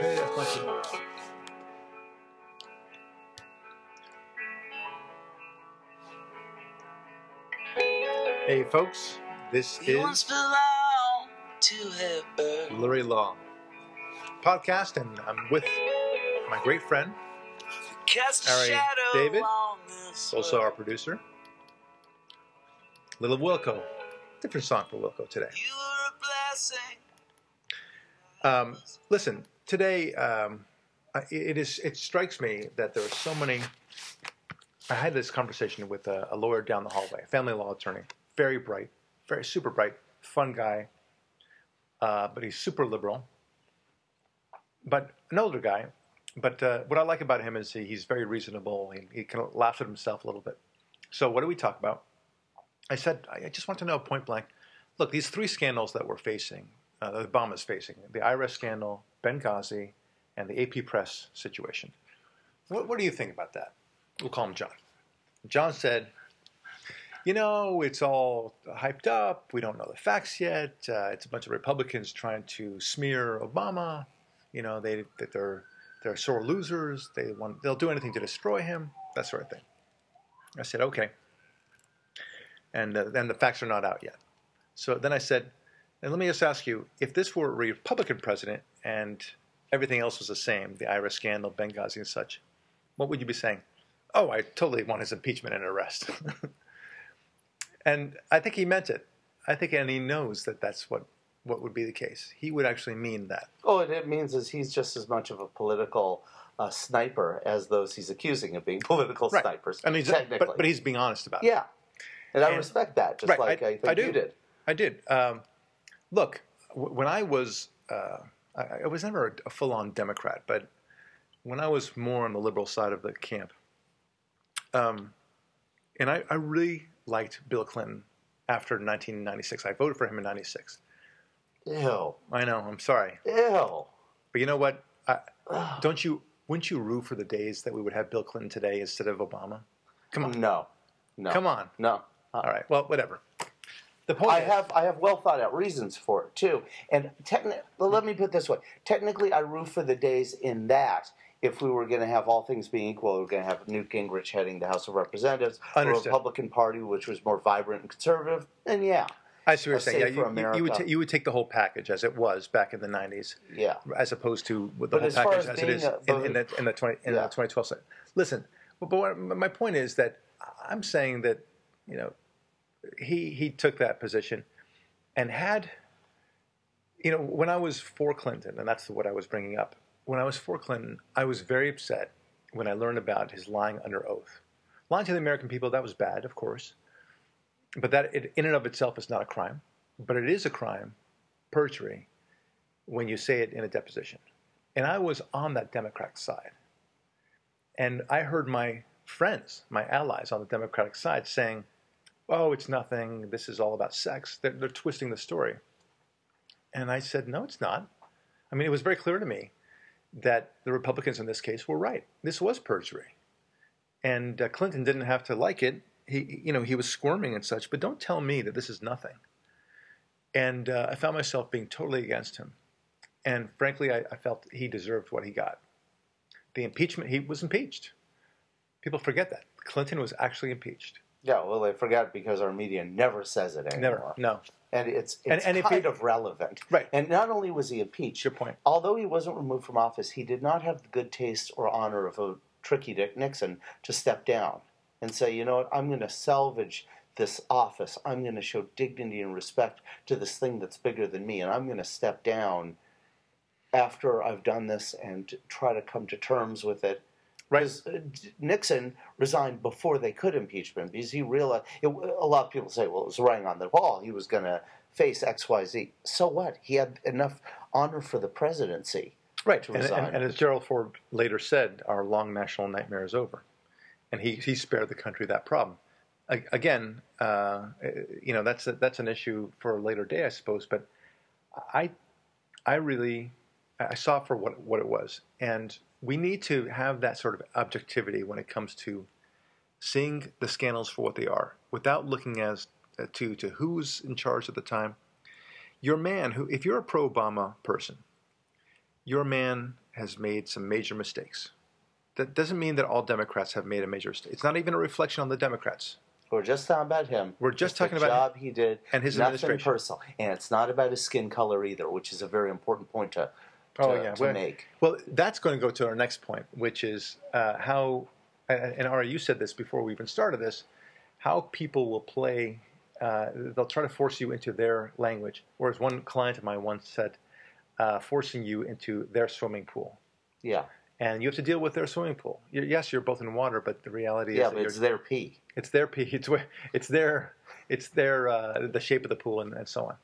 Hey, that's my shit. Hey, folks, this We is belonged to heaven. Lurie Law podcast, and I'm with my great friend, Cast a All right, shadow David, also our producer, Little Wilco. Different song for Wilco today. You were a blessing. Um, listen, today um, it is. It strikes me that there are so many. I had this conversation with a, a lawyer down the hallway, a family law attorney, very bright, very super bright, fun guy, uh, but he's super liberal. But an older guy. But uh, what I like about him is he, he's very reasonable. He, he kind of laughs at himself a little bit. So what do we talk about? I said I just want to know point blank. Look, these three scandals that we're facing uh, that Obama's facing the IRS scandal, Benghazi, and the AP press situation. What, what do you think about that? We'll call him John. John said, You know, it's all hyped up. We don't know the facts yet. Uh, it's a bunch of Republicans trying to smear Obama. You know, they, that they're, they're sore losers. They want, they'll do anything to destroy him, that sort of thing. I said, Okay. And uh, then the facts are not out yet. So then I said, and let me just ask you, if this were a Republican president and everything else was the same, the IRS scandal, Benghazi and such, what would you be saying? Oh, I totally want his impeachment and arrest. and I think he meant it. I think, and he knows that that's what, what would be the case. He would actually mean that. Oh, what it means is he's just as much of a political uh, sniper as those he's accusing of being political Right. snipers. And he's, technically, but, but he's being honest about it. yeah, and I respect that, just Right, like I- I, think I do. you did. I did. Um, look, when I was, uh, I, I was never a, a full-on Democrat, but when I was more on the liberal side of the camp, um, and I, I really liked Bill Clinton after 1996. I voted for him in '96. Ew, I know. I'm sorry, ew. but you know what? I, don't you? Wouldn't you rue for the days that we would have Bill Clinton today instead of Obama? Come on, No, no, come on. no. All right. Well, whatever. The point I is- have I have well thought out reasons for it too. And techni- well, let me put it this way: technically, I root for the days in that if we were going to have all things being equal, we were going to have Newt Gingrich heading the House of Representatives, a Republican Party which was more vibrant and conservative. And yeah, I see what you're saying. Yeah, you, you, you would ta- you would take the whole package as it was back in the '90s, yeah. as opposed to with the But whole as package as as, it is a- in, in the in the 20 in Yeah. the 2012 side. Listen, but, but what, my point is that I'm saying that you know he he took that position and had you know when I was for Clinton, and that's what I was bringing up. When I was for Clinton, I was very upset when I learned about his lying under oath. Lying to the American people, that was bad, of course. But that it, in and of itself is not a crime. But it is a crime, perjury, when you say it in a deposition. And I was on that Democratic side. And I heard my friends, my allies on the Democratic side saying, oh, it's nothing. This is all about sex. They're, they're twisting the story. And I said, no, it's not. I mean, it was very clear to me that the Republicans in this case were right. This was perjury. And uh, Clinton didn't have to like it. He, you know, he was squirming and such, but don't tell me that this is nothing. And uh, I found myself being totally against him. And frankly, I, I felt he deserved what he got. The impeachment, he was impeached. People forget that. Clinton was actually impeached. Yeah, well, they forgot because our media never says it anymore. Never. No. And it's And- it's and if kind you- of relevant. Right. And not only was he impeached, Your point. although he wasn't removed from office, he did not have the good taste or honor of a tricky Dick Nixon to step down and say, you know what, I'm going to salvage this office. I'm going to show dignity and respect to this thing that's bigger than me, and I'm going to step down after I've done this and try to come to terms with it. Because uh, Nixon resigned before they could impeach him because he realized it, a lot of people say, well, it was writing on the wall. He was going to face X, Y, Z. So what? He had enough honor for the presidency. Right. to And, resign. and, and as Gerald Ford later said, our long national nightmare is over. And he, he spared the country that problem. A- Again, uh, you know, that's, a, that's an issue for a later day, I suppose. But I, I really, I saw for what, what it was. And we need to have that sort of objectivity when it comes to seeing the scandals for what they are without looking as uh, to, to who's in charge at the time. Your man who, if you're a pro Obama person, your man has made some major mistakes. That doesn't mean that all Democrats have made a major mistake. It's not even a reflection on the Democrats. We're just talking about him. We're just It's talking the about job he did and his nothing administration. personal, and it's not about his skin color either, which is a very important point to to, Oh, yeah. to Well- make. Well, that's going to go to our next point, which is uh, how, and Ari, you said this before we even started this, how people will play, uh, they'll try to force you into their language. Whereas one client of mine once said, uh, forcing you into their swimming pool. Yeah, And you have to deal with their swimming pool. You're, yes, you're both in water, but the reality yeah, is but it's their pee. it's their pee. It's, where, it's their, it's their, uh, the shape of the pool and, and so on.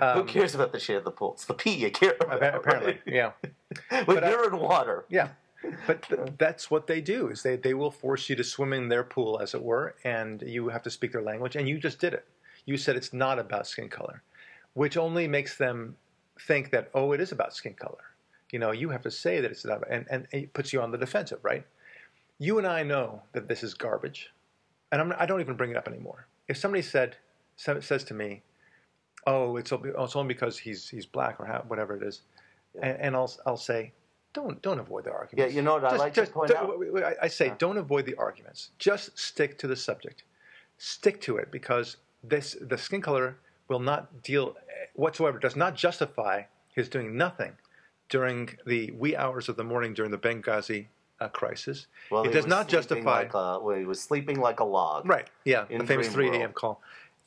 Who Um, cares about the shape of the pool? It's the pee you care about. Apparently, right? yeah. when But you're in water. Yeah, but th- that's what they do is they, they will force you to swim in their pool, as it were, and you have to speak their language. And you just did it. You said it's not about skin color, which only makes them think that oh, it is about skin color. You know, you have to say that it's not, and and it puts you on the defensive, right? You and I know that this is garbage, and I'm, I don't even bring it up anymore. If somebody said says to me, "Oh, it's, only- oh, it's only because he's he's black or how, whatever it is," and, and I'll I'll say, "Don't don't avoid the arguments. Yeah, you know what I Just- like just to point out? I I say, Yeah. don't avoid the arguments. Just stick to the subject. Stick to it because this the skin color will not deal whatsoever. Does not justify his doing nothing during the wee hours of the morning during the Benghazi uh, crisis. Well, it does not justify. Like a, well, he was sleeping like a log. Right. Yeah. in the famous 3 a.m. call.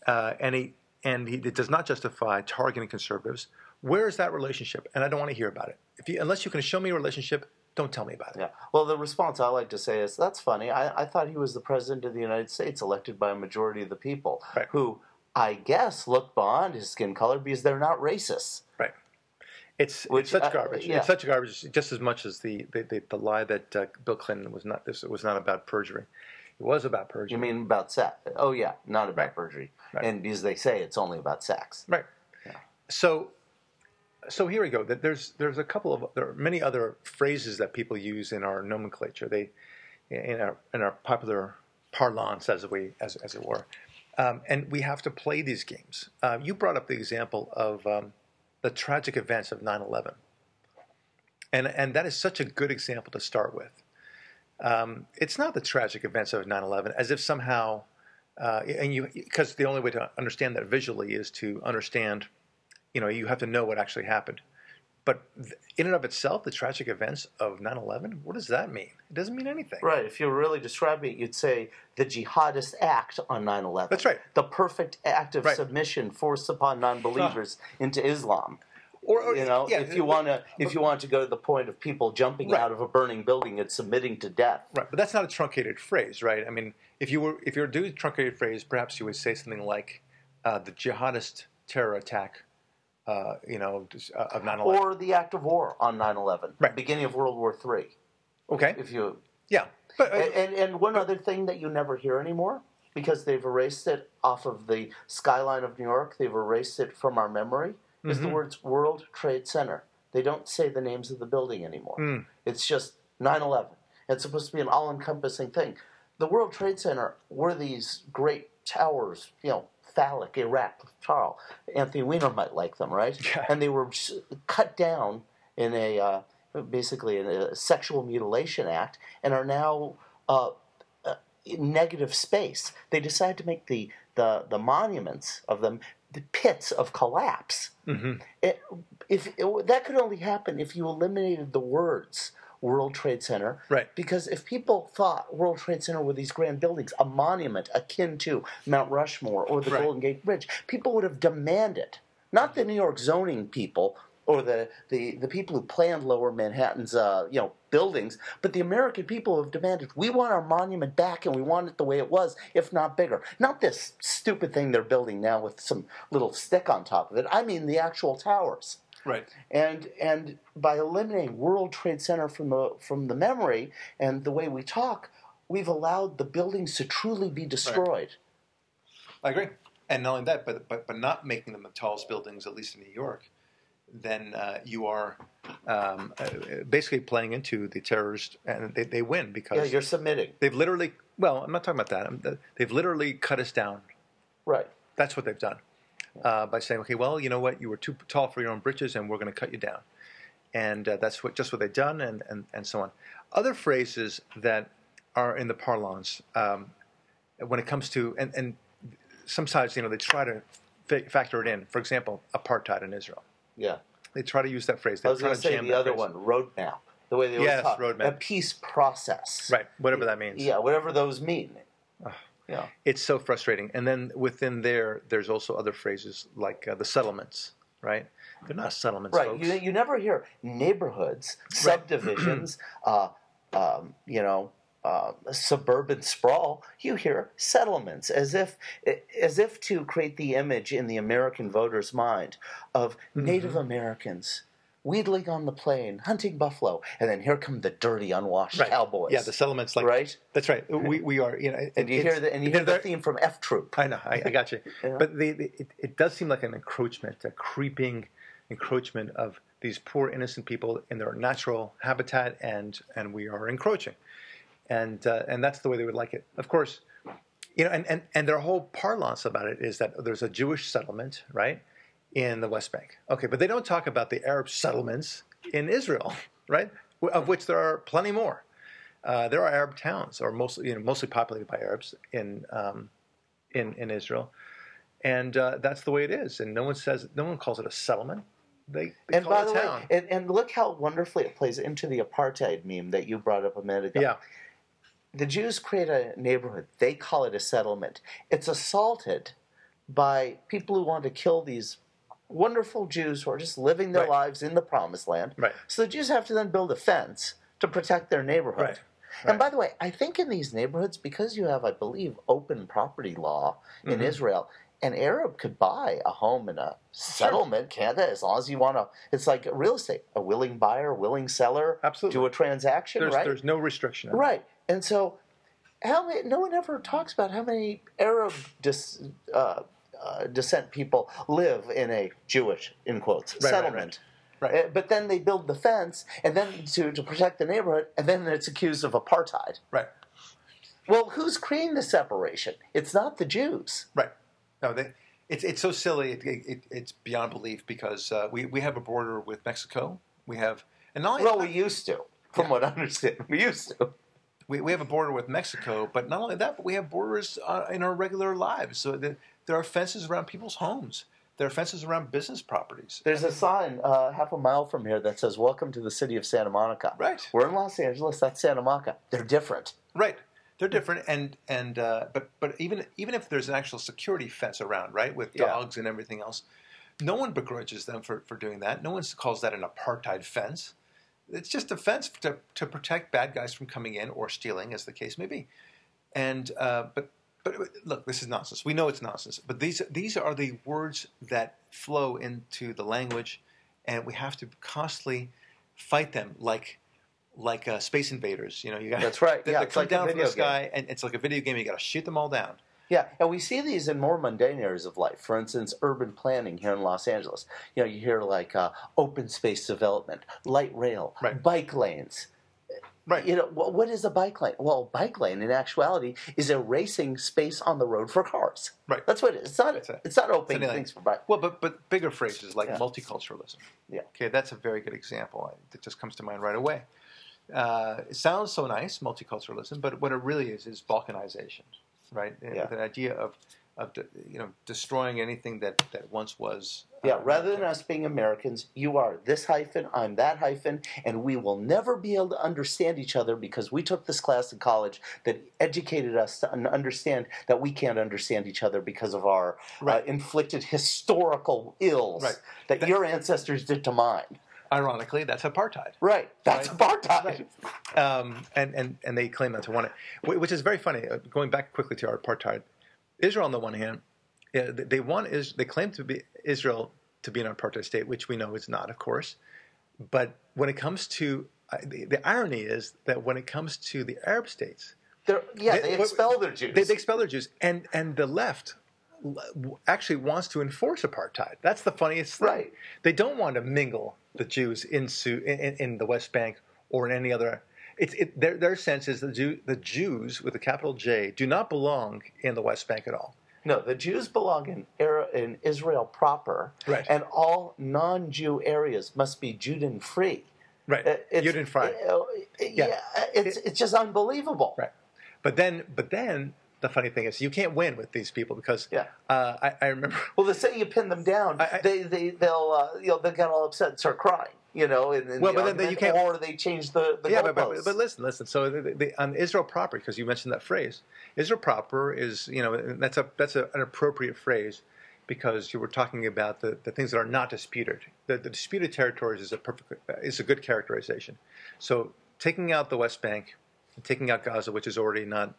Uh, and he and he it does not justify targeting conservatives. Where is that relationship? And I don't want to hear about it. If you, unless you can show me a relationship, don't tell me about it. Yeah. Well, the response I like to say is that's funny. I, I thought he was the president of the United States, elected by a majority of the people, Right. who I guess look beyond his skin color because they're not racists. Right. It's, Which, it's such uh, garbage. yeah. It's such garbage, just as much as the the, the, the lie that uh, Bill Clinton was not this was not about perjury. It was about perjury. You mean about sex? Oh yeah, not about perjury. Right. And because they say it's only about sex. Right. Yeah. So, so here we go. That There's there's a couple of there are many other phrases that people use in our nomenclature. They in our in our popular parlance, as we as as it were, um, and we have to play these games. Uh, you brought up the example of um, the tragic events of 9/11, and and that is such a good example to start with. Um, it's not the tragic events of 9/11 as if somehow uh, and you because the only way to understand that visually is to understand you know you have to know what actually happened but in and of itself the tragic events of 9-11 what does that mean it doesn't mean anything Right. If you were really describing it, you'd say the jihadist act on 9 11. That's right. The perfect act of Right. submission forced upon non believers into Islam. Or, or- You know, yeah, if you want to, if you want to go to the point of people jumping Right. out of a burning building and submitting to death. right but that's not a truncated phrase right i mean if you were if you were doing a truncated phrase perhaps you would say something like uh, the jihadist terror attack uh, you know uh, of 9-11 Or the act of war on 9 11, Right. beginning of World War III. okay If you, yeah but uh, and, and, and one other thing that you never hear anymore, because they've erased it off of the skyline of New York, they've erased it from our memory, is the Mhm. words World Trade Center. They don't say the names of the building anymore. Mm. It's just 9 11. It's supposed to be an all encompassing thing. The World Trade Center were these great towers, you know, phallic, erect, tall. Anthony Weiner might like them, right? Yeah. And they were cut down in a uh, basically in a sexual mutilation act and are now uh, uh, negative space. They decided to make the, the, the monuments of them the pits of collapse. mhm. It, if it, that could only happen if you eliminated the words World Trade Center, Right. Because if people thought World Trade Center were these grand buildings, a monument akin to Mount Rushmore or the Right. Golden Gate Bridge, people would have demanded, not the New York zoning people or the, the, the people who planned Lower Manhattan's uh, you know buildings, but the American people have demanded we want our monument back and we want it the way it was, if not bigger. Not this stupid thing they're building now with some little stick on top of it. I mean the actual towers. right And and by eliminating World Trade Center from the from the memory and the way we talk, we've allowed the buildings to truly be destroyed. I agree. And not only that, but but but not making them the tallest buildings, at least in New York, then uh, you are um, uh, basically playing into the terrorist, and they, they win because Yeah, you're submitting. they've literally. Well, I'm not talking about that. I'm, they've literally cut us down. Right. That's what they've done uh, by saying, okay, well, you know what, you were too tall for your own britches, and we're going to cut you down. and uh, that's what just what they've done, and, and and so on. Other phrases that are in the parlance um, when it comes to and and sometimes you know they try to fa- factor it in. For example, apartheid in Israel. Yeah. They try to use that phrase. They I was going to say the other phrase. one, roadmap. The way they always Yes, talk. roadmap. A peace process. right? Whatever that means. Yeah, whatever those mean. Yeah. It's so frustrating. And then within there, there's also other phrases like uh, the settlements, right? They're not settlements, Right. folks. You, you never hear neighborhoods, subdivisions, uh, um, you know, uh, suburban sprawl. You hear settlements, as if as if to create the image in the American voter's mind of Mm-hmm. Native Americans wheedling on the plain, hunting buffalo, and then here come the dirty, unwashed Right. cowboys. Yeah, the settlements, like Right. That's right. We we are, you know, and you hear the and you hear the theme from F Troop. I know, I, I got you. Yeah. But the, the, it, it does seem like an encroachment, a creeping encroachment of these poor innocent people in their natural habitat, and and we are encroaching, and uh, and that's the way they would like it. Of course, you know, and, and and their whole parlance about it is that there's a Jewish settlement, right, in the West Bank. Okay, but they don't talk about the Arab settlements in Israel, right, of which there are plenty more. Uh, there are Arab towns, or mostly you know mostly populated by Arabs in um, in in Israel, and uh, that's the way it is. And no one says no one calls it a settlement. They, they And call by it the a way, town. and, and look how wonderfully it plays into the apartheid meme that you brought up a minute ago. yeah, the Jews create a neighborhood. They call it a settlement. It's assaulted by people who want to kill these wonderful Jews who are just living their Right. lives in the promised land. Right. So the Jews have to then build a fence to protect their neighborhood. Right. And by the way, I think in these neighborhoods, because you have, I believe, open property law in Mhm. Israel, an Arab could buy a home in a settlement, can't they? As long as you want to, it's like real estate. A willing buyer, willing seller, Absolutely. do a transaction, there's right? there's no restriction. right. Right. And so, how many, no one ever talks about how many Arab dis, uh, uh, descent people live in a Jewish, in quotes, right, settlement. right. Uh, But then they build the fence, and then to, to protect the neighborhood, and then it's accused of apartheid. Right. Well, who's creating the separation? It's not the Jews. Right. No, they, it's it's so silly. It, it, it's beyond belief because uh, we we have a border with Mexico. We have and not Well, we used to, from what I understand. We used to. We, we have a border with Mexico, but not only that, but we have borders uh, in our regular lives. So the, there are fences around people's homes. There are fences around business properties. There's a sign uh, half a mile from here that says, Welcome to the city of Santa Monica. Right. We're in Los Angeles, that's Santa Monica. They're different. Right. They're different, and and uh, but but even even if there's an actual security fence around, right, with Yeah. dogs and everything else, no one begrudges them for, for doing that. No one calls that an apartheid fence. It's just a fence to to protect bad guys from coming in or stealing, as the case may be. And uh, but but look, this is nonsense. We know it's nonsense, but these these are the words that flow into the language, and we have to constantly fight them like like uh, space invaders. You know, you got That's right. They, Yeah, they it's come like down from the sky, and it's like a video game. You got to shoot them all down. Yeah, and we see these in more mundane areas of life. For instance, urban planning here in Los Angeles. You know, you hear like uh, open space development, light rail, Right. bike lanes. Right. You know, what, is a bike lane? Well, a bike lane, in actuality, is a racing space on the road for cars. Right. That's what it is. It's not. It. It's not opening things for bike. Well, but but bigger phrases like Yeah. multiculturalism. Yeah. Okay, that's a very good example that just comes to mind right away. Uh, it sounds so nice, multiculturalism, but what it really is is balkanization, right? Yeah. The idea of of de- you know destroying anything that that once was. uh, Yeah, rather than us being Americans, you are this hyphen, I'm that hyphen, and we will never be able to understand each other because we took this class in college that educated us to understand that we can't understand each other because of our Right. uh, inflicted historical ills Right. that, That- your ancestors did to mine. Ironically, that's apartheid. Right, that's Right. apartheid. um, and, and, and they claim not to want it, which is very funny. Uh, Going back quickly to our apartheid, Israel on the one hand, yeah, they want is they claim to be Israel to be an apartheid state, which we know is not, of course. But when it comes to uh, the, the irony is that when it comes to the Arab states, They're, yeah, They- they, expel their Jews. they, they expel their Jews, and and the left actually wants to enforce apartheid. That's the funniest thing. Right. They don't want to mingle the Jews into in, in, in the West Bank or in any other. It's it, their their sense is the Jew, the Jews with a capital J do not belong in the West Bank at all. No, the Jews belong in era, in Israel proper, Right. and all non-Jew areas must be Juden free. Right. Uh, you didn't fry. yeah, it's it's just unbelievable. Right. But then, but then the funny thing is, you can't win with these people because Yeah. uh, I, I remember. Well, the second you pin them down, I- I- they they they'll uh, you know they get all upset and start crying. You know, Well, the but then- then you can't- or they change the the yeah, but, but, but listen, listen. So the, the, on Israel proper, because you mentioned that phrase, Israel proper is you know that's a that's a, an appropriate phrase because you were talking about the, the things that are not disputed. The, the disputed territories is a perfect is a good characterization. So taking out the West Bank, taking out Gaza, which is already not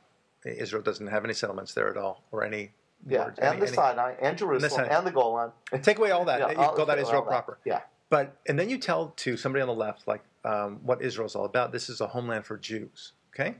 Israel doesn't have any settlements there at all or any yeah, and any- the Sinai, and Jerusalem, Sinai. and the Golan. Take away all that. Yeah, you all- call that Israel that. proper. Yeah, But and then you tell to somebody on the left like um, what Israel's all about. This is a homeland for Jews. Okay.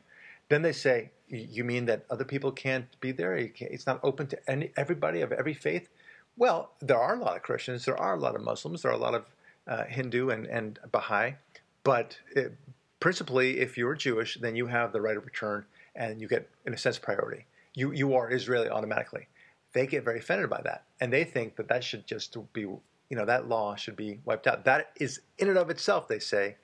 Then they say, you mean that other people can't be there? Can't, it's not open to any everybody of every faith. Well, there are a lot of Christians. There are a lot of Muslims. There are a lot of uh, Hindu and and Baha'i. But it, principally, if you're Jewish, then you have the right of return, and you get, in a sense, priority. You you are Israeli automatically. They get very offended by that, and they think that that should just be, you know, that law should be wiped out. That is, in and of itself, they say,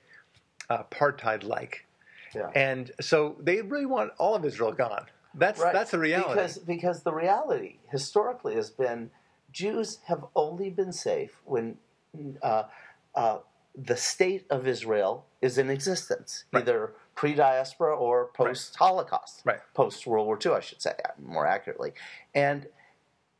uh, apartheid-like, yeah. and so they really want all of Israel gone. That's Right. that's the reality. Because because the reality historically has been Jews have only been safe when uh, uh, the state of Israel is in existence, Right. either pre-diaspora or post-Holocaust, Right. post World War II, I should say uh, more accurately, and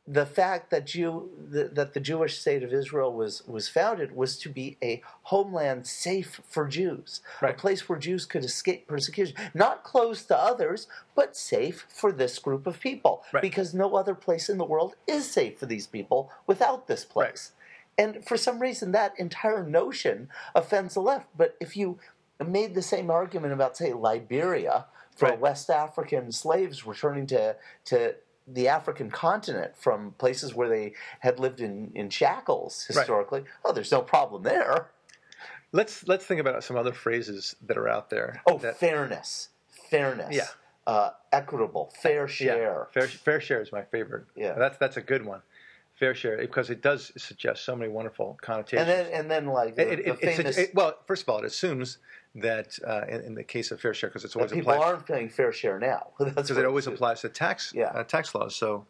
the fact that Jew that, that the Jewish state of Israel was was founded was to be a homeland safe for Jews, a place where Jews could escape persecution, not closed to others, but safe for this group of people, Right. because no other place in the world is safe for these people without this place. And for some reason, that entire notion offends the left. But if you made the same argument about, say, Liberia for Right. West African slaves returning to to the African continent from places where they had lived in, in shackles Right. historically, oh, there's no problem there. let's let's think about some other phrases that are out there. Oh, that, fairness, fairness, Yeah. uh, equitable, fair share. Yeah, fair, fair share is my favorite. Yeah. that's that's a good one. Fair share because it does suggest so many wonderful connotations. And then, and then, like the, It- it- the it's a- famous it- well, first of all, it assumes that uh, in, in the case of fair share, because it's always people applied, aren't paying fair share now. Because it always applies to tax Yeah. uh, tax laws. So,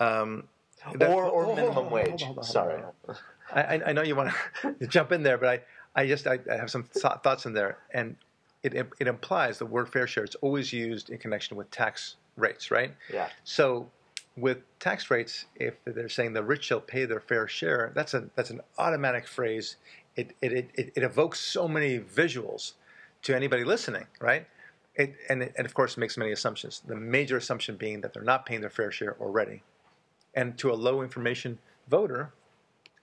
um, that- or, or hold- minimum hold- hold- wage. hold on, hold on, Sorry. I, I- I know you want to jump in there, but I, I just I, I have some th- thoughts in there, and it it implies the word fair share. It's always used in connection with tax rates, right? Yeah. So with tax rates, if they're saying the rich shall pay their fair share, that's a that's an automatic phrase. It it it, it evokes so many visuals to anybody listening, right? It, and it, and of course makes many assumptions. The major assumption being that they're not paying their fair share already, and to a low information voter,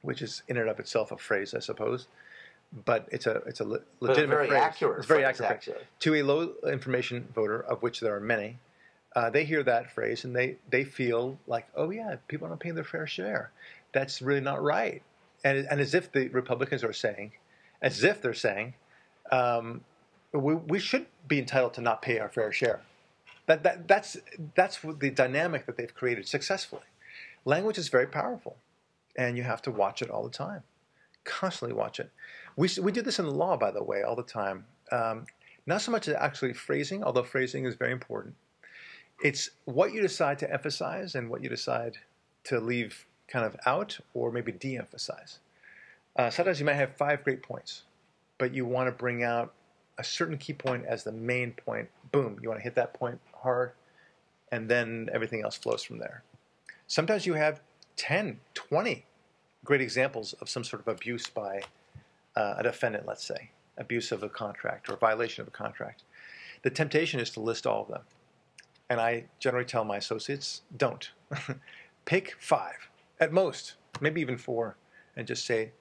which is in and of itself a phrase, I suppose, but it's a it's a le- But legitimate very phrase. accurate It's very accurate. actually. To a low information voter, of which there are many, uh, they hear that phrase and they, they feel like, oh yeah, people aren't paying their fair share. That's really not right. And, and as if the Republicans are saying, as if they're saying, um, we, we should be entitled to not pay our fair share. That, that, that's, that's the dynamic that they've created successfully. Language is very powerful, and you have to watch it all the time. Constantly watch it. We, we do this in law, by the way, all the time. Um, not so much as actually phrasing, although phrasing is very important. It's what you decide to emphasize and what you decide to leave kind of out or maybe de emphasize. Uh, sometimes you might have five great points, but you want to bring out a certain key point as the main point. Boom, you want to hit that point hard, and then everything else flows from there. Sometimes you have 10, 20 great examples of some sort of abuse by uh, a defendant, let's say, abuse of a contract or violation of a contract. The temptation is to list all of them. And I generally tell my associates, don't. Pick five, at most, maybe even four, and just say,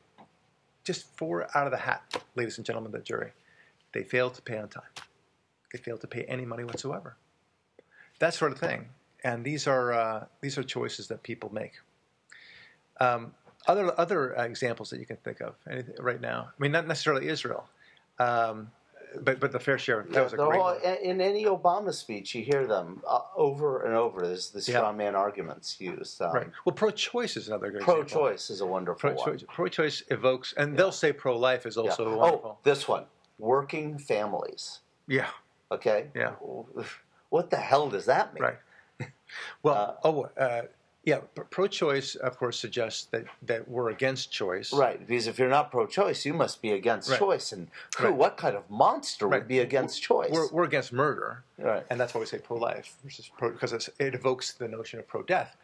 just four out of the hat, ladies and gentlemen of the jury. They failed to pay on time. They failed to pay any money whatsoever. That sort of thing. And these are uh, these are choices that people make. Um, other other uh, examples that you can think of right now. I mean, not necessarily Israel. Um, but but the fair share that was a great whole, one. in any Obama speech, you hear them uh, over and over. There's the Yeah. strongman arguments used. Um, right. Well, pro-choice is another good example. Pro-choice is a wonderful. Pro-choice, pro-choice evokes, and they'll say pro-life is Yeah. also Oh, this one: working families. Yeah. Okay. Yeah. What the hell does that mean? Right. Well, Uh, oh, uh, yeah. Pro-choice, of course, suggests that that we're against choice. Right, because if you're not pro-choice, you must be against Right. choice. And who, Right. what kind of monster Right. would be against choice? We're, we're against murder, right. and that's why we say pro-life versus pro because it evokes the notion of pro-death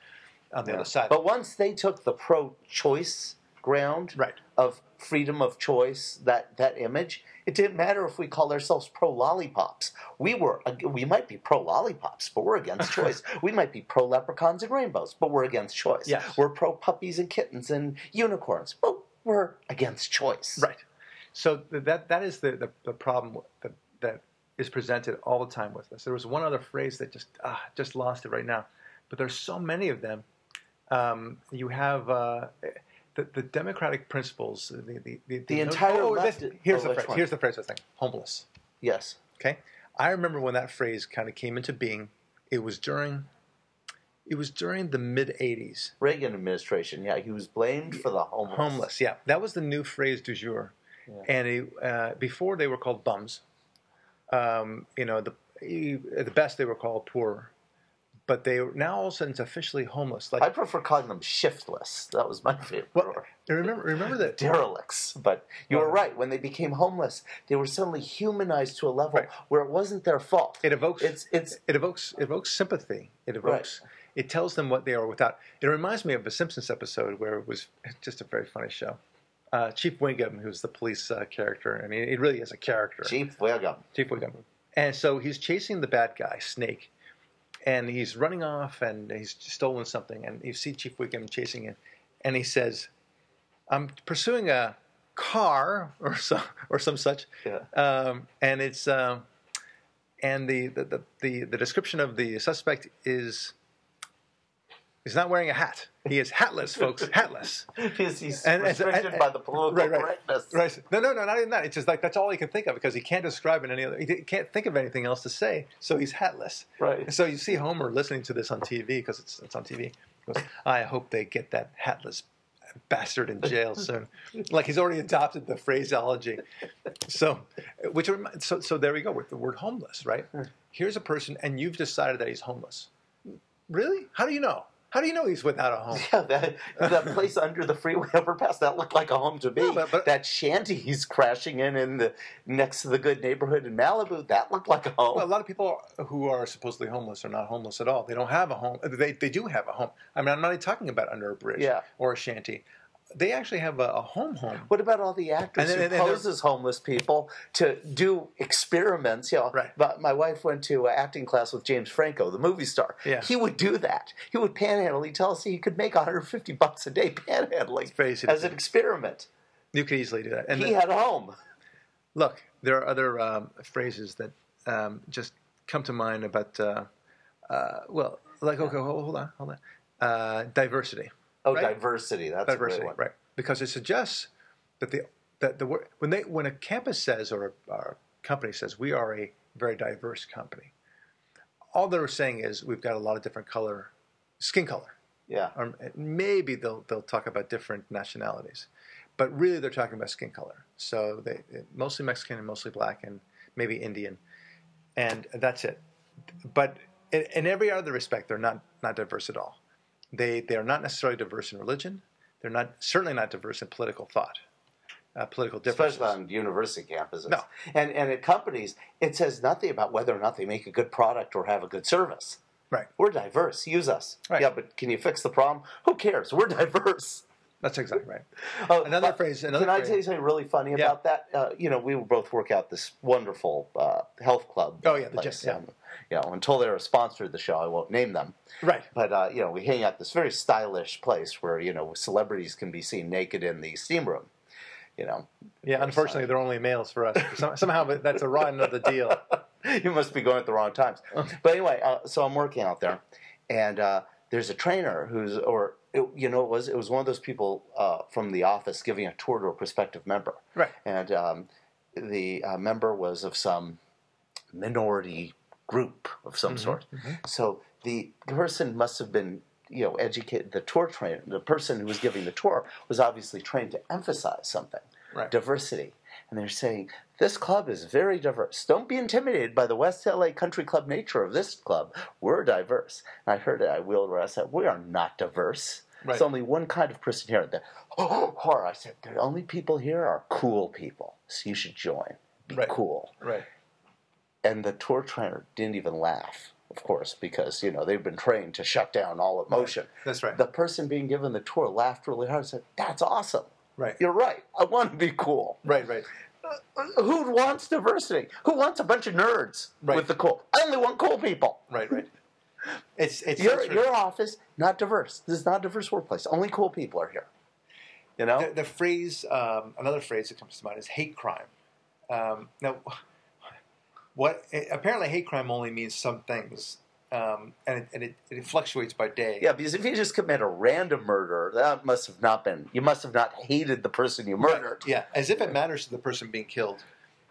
on the Yeah. other side. But once they took the pro-choice ground Right. of freedom of choice, that that image, it didn't matter if we called ourselves pro-lollipops. We were we might be pro-lollipops, but we're against choice. we might be pro-leprechauns and rainbows, but we're against choice. Yes. We're pro-puppies and kittens and unicorns, but we're against choice. Right. So that that is the, the, the problem that, that is presented all the time with us. There was one other phrase that just ah, just lost it right now, but there's so many of them. Um, you have uh, the, the democratic principles. The the, the, The entire oh, left- this- here's oh, the phrase. one? Here's the phrase. I think homeless. Yes. Okay, I remember when that phrase kind of came into being. It was during. It was during the mid '80s. Reagan administration. Yeah, he was blamed for the homeless. Homeless, yeah, that was the new phrase du jour. Yeah. And it, uh, before they were called bums. Um, you know, the the best they were called poor, but they now all of a sudden it's officially homeless. Like, I prefer calling them shiftless. That was my favorite. well, remember, remember that derelicts. But you were right. When they became homeless, they were suddenly humanized to a level Right. where it wasn't their fault. it evokes It's it's it evokes it evokes sympathy. It evokes it tells them what they are without. It reminds me of a Simpsons episode where it was just a very funny show. Uh, Chief Wiggum, who's the police uh, character. I mean, it really is a character. Chief Wiggum. Chief Wiggum. And so he's chasing the bad guy, Snake, and he's running off and he's stolen something. And you see Chief Wiggum chasing him, and he says, "I'm pursuing a car or some or some such." Yeah. Um, and it's um, and the the, the the the description of the suspect is he's not wearing a hat. He is hatless, folks, hatless. Because he's And- and- uh, restricted and- by the uh, political right, right, correctness. Right. No, no, no, not even that. It's just like that's all he can think of because he can't describe it any other. He can't think of anything else to say, so he's hatless. Right. So you see Homer listening to this on TV because it's it's on TV. Goes, I hope they get that hatless bastard in jail soon. like he's already adopted the phraseology. So, which so so there we go with the word homeless. Right. Here's a person, and you've decided that he's homeless. Really? How do you know? How do you know he's without a home? Yeah, that, that place under the freeway overpass that looked like a home to me. No, but- but- that shanty he's crashing in in the next to the good neighborhood in Malibu that looked like a home. Well, a lot of people who are supposedly homeless are not homeless at all. They don't have a home. They, they do have a home. I mean, I'm not even talking about under a bridge Yeah. or a shanty. They actually have a, a home home. What about all the actors And then- who and pose as homeless people to do experiments? You know, Right. but my wife went to acting class with James Franco, the movie star. Yeah. He would do that. He would panhandle. He'd tell us he could make 150 bucks a day panhandling as an experiment. You could easily do that. And he then- had a home. look, there are other um, phrases that um, just come to mind about, uh, uh, well, like, okay, hold, hold on, hold on. Uh, diversity. Oh, Right. diversity. That's diversity, a great one. right? Because it suggests that the that the when they when a campus says or a, or a company says we are a very diverse company, all they're saying is we've got a lot of different color, skin color, Yeah. Um, or maybe they'll they'll talk about different nationalities, but really they're talking about skin color. So they mostly Mexican and mostly black and maybe Indian, and that's it. But in, in every other respect, they're not not diverse at all. They they are not necessarily diverse in religion. They're not certainly not diverse in political thought, uh, political differences. Especially on university campuses. No. And, and at companies, it says nothing about whether or not they make a good product or have a good service. Right. We're diverse. Use us. Right. Yeah, but can you fix the problem? Who cares? We're diverse. That's exactly right. Oh, Another phrase- another can I tell you something really funny Yeah. about that? Uh, you know, we both work out this wonderful uh, health club. Oh, yeah, the place. gym, yeah. Um, you know, until they're a sponsor of the show, I won't name them. Right. But uh, you know, we hang out this very stylish place where you know celebrities can be seen naked in the steam room. You know, Yeah. Unfortunately, they're only males for us. Somehow, but that's a run of the deal. you must be going at the wrong times. But anyway, uh, so I'm working out there, and uh, there's a trainer who's, or it, you know, it was it was one of those people uh, from the office giving a tour to a prospective member, Right. and um, the uh, member was of some minority group of some Mhm, sort. mhm. So the person must have been, you know, educated. The tour trainer, the person who was giving the tour, was obviously trained to emphasize something, Right. diversity. And they're saying this club is very diverse. Don't be intimidated by the West LA Country Club nature of this club. We're diverse. And I heard it. I wheeled around. I said, "We are not diverse. Right. There's only one kind of person here." The oh, horror. I said, "The only people here are cool people. So you should join. Be Right. cool." Right. and the tour trainer didn't even laugh, of course, because you know they've been trained to shut down all emotion. That's right. The person being given the tour laughed really hard and said, "That's awesome. Right. You're right. I want to be cool. Right. Right. Who wants diversity? Who wants a bunch of nerds Right. with the cool? I only want cool people. Right. Right. It's it's Your your office not diverse. This is not a diverse workplace. Only cool people are here. You know, the, the phrase, um, another phrase that comes to mind is hate crime. Um, now, what apparently hate crime only means some things, um, and, it, and it, it fluctuates by day. yeah. Because if you just commit a random murder, that must have not been. You must have not hated the person you murdered. Yeah, as if it matters to the person being killed.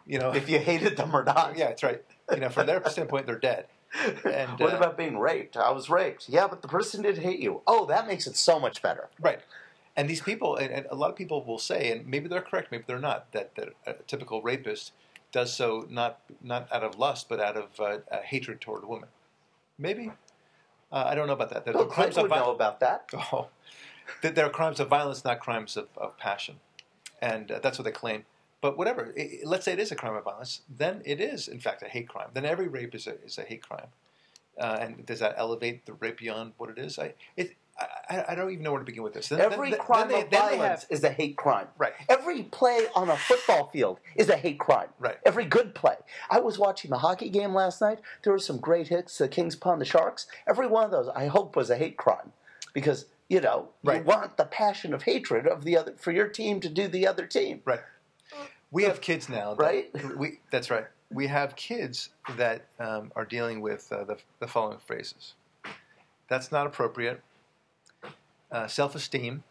You know, If you hated them or not. yeah, that's right. You know, from their standpoint, they're dead. And what uh, about being raped? I was raped. Yeah, but the person did hate you. Oh, that makes it so much better. Right. And these people, and, and a lot of people will say, and maybe they're correct, maybe they're not, that, that a typical rapist does so not not out of lust, but out of uh, uh, hatred toward a woman. Maybe. Uh, I don't know about that. There, Bill there are crimes Clinton of would know violence. about that. Oh, that there are crimes of violence, not crimes of, of passion, and uh, that's what they claim. But whatever, I- I- let's say it is a crime of violence, then it is in fact a hate crime. Then every rape is a is a hate crime. Uh, and does that elevate the rape beyond what it is? I it I, I don't even know where to begin with this. Then, Every then- crime then they- of violence is a hate crime. Right. Every play on a football field is a hate crime. Right. Every good play. I was watching the hockey game last night. There were some great hits. The Kings Pond, the Sharks. Every one of those, I hope, was a hate crime, because you know you want the passion of hatred of the other for your team to do the other team. Right. We have kids now, that- Right? We that's right. We have kids that um, are dealing with uh, the, the following phrases. That's not appropriate. Uh, self-esteem,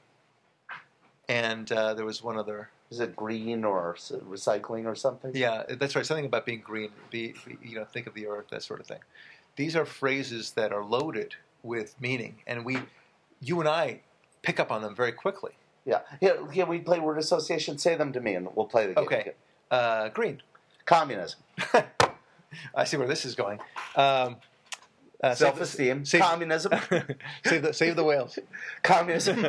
and uh, there was one other. Is it green or recycling or something? Yeah, that's right. Something about being green. Be, be you know, think of the earth, that sort of thing. These are phrases that are loaded with meaning, and we, you and I, pick up on them very quickly. Yeah. Yeah. yeah we play word association. Say them to me, and we'll play the game. Okay, uh, green. Communism, I see where this is going. Um, uh, self-esteem, save- communism, save the save the whales. communism.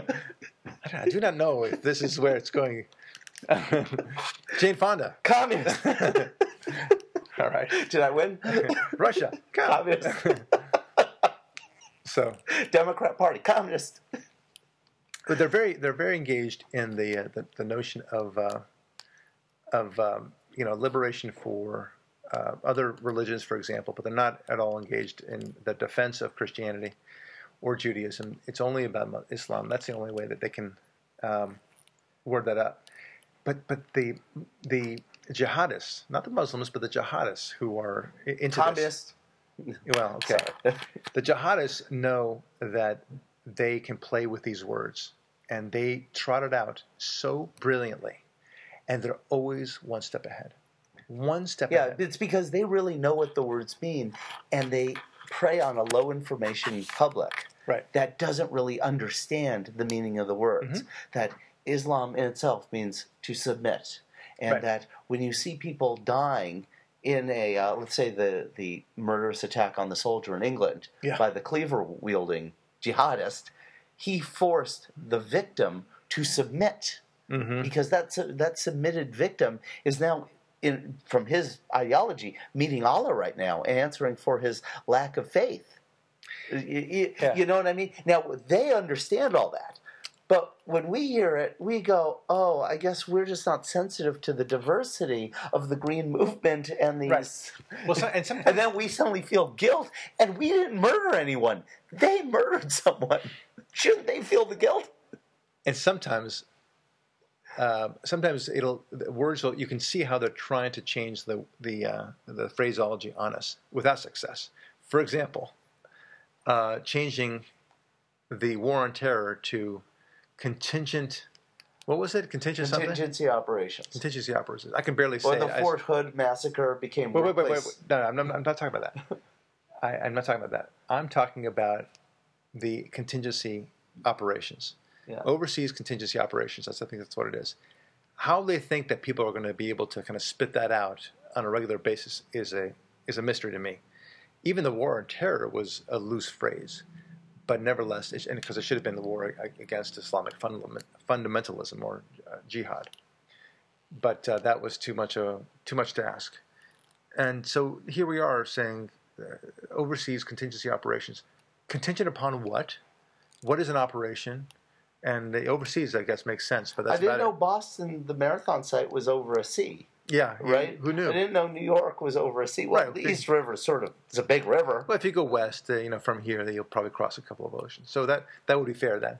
I do not know if this is where it's going. Jane Fonda. communism. All right. Did I win? Russia. Communist. So, Democrat Party, communist. but they're very they're very engaged in the uh, the, the notion of uh, of um, you know liberation for uh, other religions, for example, but they're not at all engaged in the defense of Christianity or Judaism. It's only about Islam. That's the only way that they can um, word that up. But but the the jihadists, not the Muslims, but the jihadists who are into this. Communist. Well, okay. The jihadists know that they can play with these words, and they trot it out so brilliantly, and they're always one step ahead. One step yeah, ahead. it's because they really know what the words mean, and they prey on a low information public Right. that doesn't really understand the meaning of the words. Mm-hmm. That Islam in itself means to submit, and Right. that when you see people dying in a uh, let's say the the murderous attack on the soldier in England Yeah. by the cleaver wielding jihadist, he forced the victim to submit hmm because that that submitted victim is now in from his ideology meeting Allah right now and answering for his lack of faith. Y- y- Yeah. You know what I mean? Now they understand all that, but when we hear it, we go, "Oh, I guess we're just not sensitive to the diversity of the green movement and these." Right. Well, so, and sometimes And then we suddenly feel guilt, and we didn't murder anyone. They murdered someone. Shouldn't they feel the guilt? and sometimes uh, sometimes it'll the words will, you can see how they're trying to change the the uh, the phraseology on us without success. For example, uh, changing the war on terror to contingent What was it? Contingent something? Contingency operations. Contingency operations. I can barely say Or it. the I- Fort Hood massacre became Wait, wait, wait, wait, wait. No, no, I'm, not, I'm not talking about that. I, I'm not talking about that. I'm talking about the contingency operations, Yeah. overseas contingency operations. That's I think that's what it is. How they think that people are going to be able to kind of spit that out on a regular basis is a is a mystery to me. Even the war on terror was a loose phrase, but nevertheless, because it should have been the war against Islamic fundament, fundamentalism or uh, jihad. But uh, that was too much uh, too much to ask. And so here we are saying uh, overseas contingency operations. Contingent upon what? What is an operation? And the overseas, I guess, makes sense. But I didn't know it. Boston, the marathon site, was over a sea. Yeah, Right? Who knew? I didn't know New York was over a sea. Well, Right. the East River is sort of it's a big river. Well, if you go west, uh, you know, from here, you'll probably cross a couple of oceans. So that that would be fair then.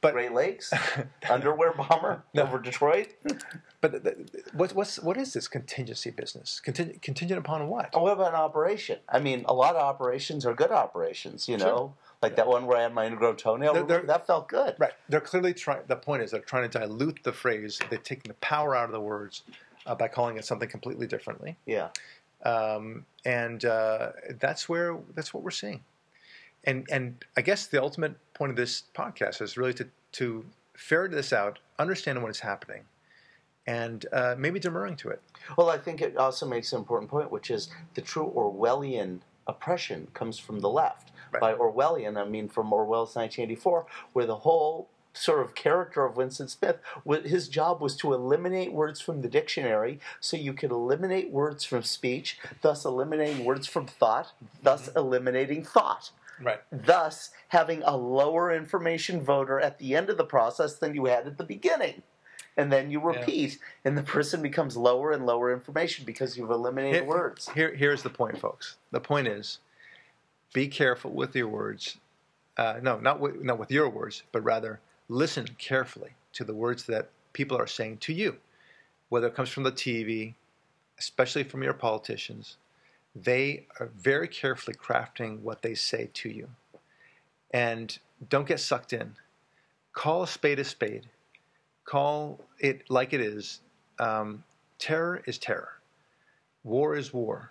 But Great Lakes, underwear bomber No. over Detroit. but the, the, what, what's what is this contingency business? Contingent, contingent upon what? And what about an operation? I mean, a lot of operations are good operations. You know, like that one where I had my ingrown toenail. They're- they're- that felt good. Right. They're clearly trying. The point is, they're trying to dilute the phrase. They're taking the power out of the words uh, by calling it something completely differently. Yeah. um, and uh, that's where that's what we're seeing. And and I guess the ultimate point of this podcast is really to to ferret this out, understand what is happening, and uh, maybe demurring to it. Well, I think it also makes an important point, which is the true Orwellian oppression comes from the left. Right. By Orwellian, I mean from Orwell's 1984, where the whole sort of character of Winston Smith, his job was to eliminate words from the dictionary so you could eliminate words from speech, thus eliminating words from thought, thus mm-hmm. eliminating thought. Right. Thus, having a lower information voter at the end of the process than you had at the beginning. And then you Yeah. repeat, and the person becomes lower and lower information because you've eliminated Here- words. Here, here's the point, folks. The point is, be careful with your words. Uh, no, not with, not with your words, but rather listen carefully to the words that people are saying to you, whether it comes from the TV, especially from your politicians. They are very carefully crafting what they say to you, and don't get sucked in. Call a spade a spade. Call it like it is. Um, terror is terror. War is war.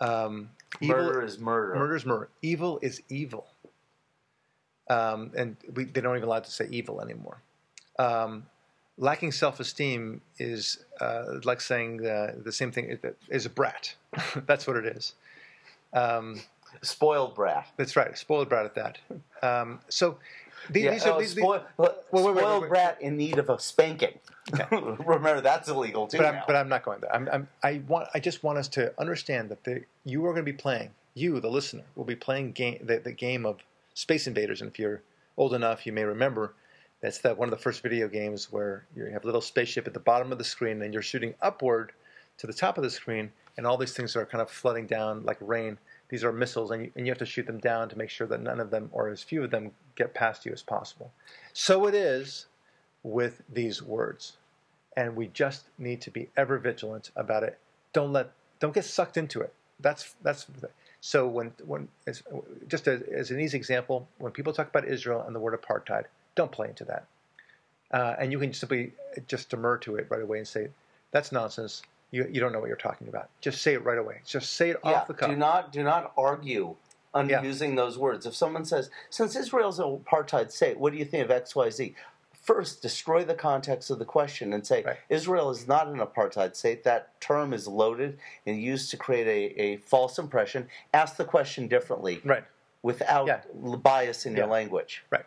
Um, evil, Murder is murder. murder is murder. Evil is evil. Um, and we, they don't even allow to say evil anymore. Um, lacking self-esteem is uh, like saying uh, the same thing is a brat. That's what it is. Um, Spoiled brat. that's right, spoiled brat at that. Um, so the- Yeah, these are oh, these, spoil- uh, wait, wait, wait, spoiled wait. brat in need of a spanking. Remember, that's illegal too. but I'm, now. but I'm not going there. I'm, I'm, I want. I just want us to understand that the, you are going to be playing. You, the listener, will be playing game, the, the game of Space Invaders. And if you're old enough, you may remember that's that one of the first video games where you have a little spaceship at the bottom of the screen, and you're shooting upward to the top of the screen, and all these things are kind of flooding down like rain. These are missiles, and you, and you have to shoot them down to make sure that none of them, or as few of them, get past you as possible. So it is with these words and we just need to be ever vigilant about it. Don't let don't get sucked into it. That's that's so when when as, just as, as an easy example, when people talk about Israel and the word apartheid, don't play into that. Uh, and you can simply just demur to it right away and say, "That's nonsense. You you don't know what you're talking about." Just say it right away. Just say it yeah, off the cuff. do not do not argue on Yeah. using those words. If someone says, "Since Israel's an apartheid state, what do you think of X, Y, Z?" First, destroy the context of the question and say, Right. Israel is not an apartheid state. That term is loaded and used to create a, a false impression. Ask the question differently right. without Yeah. bias in your language. Right.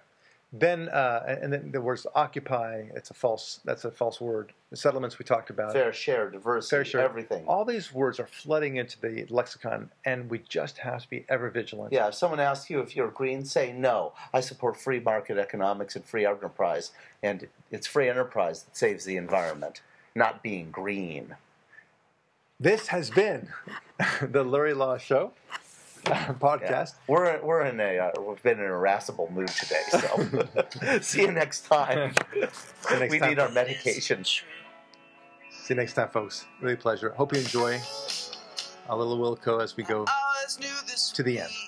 Then uh, and then the words occupy. It's a false. That's a false word. The settlements we talked about. Fair share, diversity, fair share. everything. All these words are flooding into the lexicon, and we just have to be ever vigilant. Yeah, if someone asks you if you're green, say no. I support free market economics and free enterprise, and it's free enterprise that saves the environment, not being green. This has been the Lurie Law Show uh, podcast. We're we're in a uh, we've been in an irascible mood today, so see you next time. you next we time. need our medication. See you next time, folks. Really a pleasure. Hope you enjoy a little Wilco as we go I always knew this to the end. be our